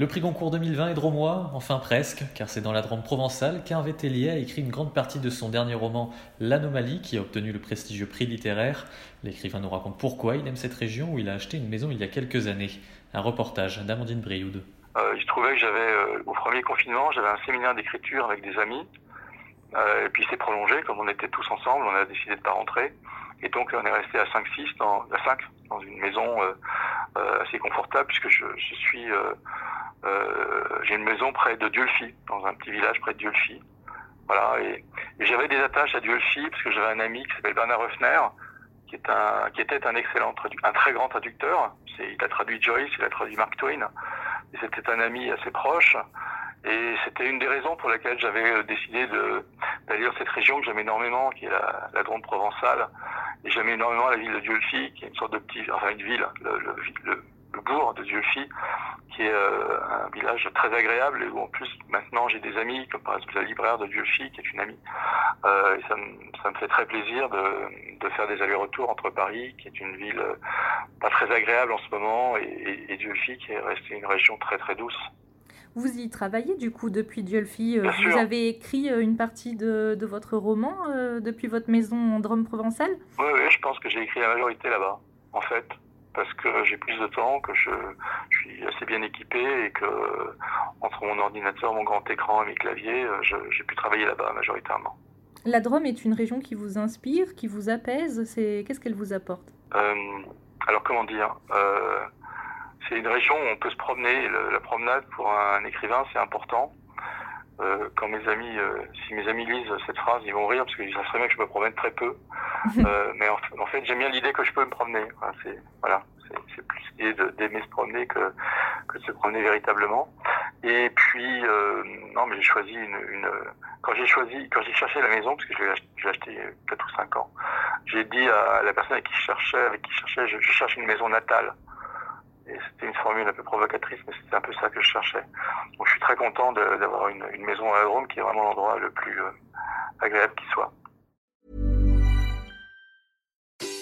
Le prix Goncourt 2020 est dromois, enfin presque, car c'est dans la Drôme provençale qu'Hervé Tellier a écrit une grande partie de son dernier roman L'Anomalie, qui a obtenu le prestigieux prix littéraire. L'écrivain nous raconte pourquoi il aime cette région où il a acheté une maison il y a quelques années. Un reportage d'Amandine Brioude. Euh, il que j'avais, euh, au premier confinement, j'avais un séminaire d'écriture avec des amis. Euh, et puis c'est prolongé, comme on était tous ensemble, on a décidé de pas rentrer. Et donc on est resté à 5-6, dans, à 5, dans une maison assez confortable, puisque je, suis euh, j'ai une maison près de Diolfi, dans un petit village près de Diolfi. Voilà, et, j'avais des attaches à Diolfi parce que j'avais un ami qui s'appelle Bernard Ruffner, qui, était un excellent, un très grand traducteur. Il a traduit Joyce, il a traduit Mark Twain. C'était un ami assez proche. Et c'était une des raisons pour lesquelles j'avais euh, décidé d'aller dans cette région que j'aime énormément, qui est la, la Drôme provençale. Et j'aime énormément la ville de Diolfi, qui est une sorte de petit, enfin une ville, le, bourg de Dieufi, qui est euh, un village très agréable et où en plus maintenant j'ai des amis, comme par exemple la libraire de Dieufi, qui est une amie. Euh, et ça me, ça me fait très plaisir de, de faire des allers-retours entre Paris, qui est une ville euh, pas très agréable en ce moment, et, et, et Dieufi, qui est resté une région très très douce. Vous y travaillez du coup depuis Diolfi. Vous avez écrit une partie de, de votre roman depuis votre maison en Drôme provençal Oui, oui, je pense que j'ai écrit la majorité là-bas, en fait parce que j'ai plus de temps, que je, je, suis assez bien équipé et que entre mon ordinateur, mon grand écran et mes claviers, euh, j'ai pu travailler là-bas majoritairement. La Drôme est une région qui vous inspire, qui vous apaise. C'est qu'est-ce qu'elle vous apporte? Euh, Alors comment dire euh, C'est une région où on peut se promener. la promenade pour un écrivain, c'est important. Euh, quand mes amis, si mes amis lisent cette phrase, ils vont rire parce qu'ils savent très bien que je me promène très peu. Euh, mais en, fait, j'aime bien l'idée que je peux me promener. c'est voilà, c'est plus l'idée d'aimer se promener que, que de se promener véritablement. Et puis, non, mais j'ai choisi une, une quand j'ai choisi, quand j'ai cherché la maison, parce que je l'ai acheté 4 ou 5 ans, j'ai dit à la personne avec qui je cherchais, avec qui je cherchais, je, cherche une maison natale c'était une formule un peu provocatrice, mais c'était un peu ça que je cherchais. Donc je suis très content d'avoir une, une, maison à Drôme qui est vraiment l'endroit le plus euh, agréable qui soit.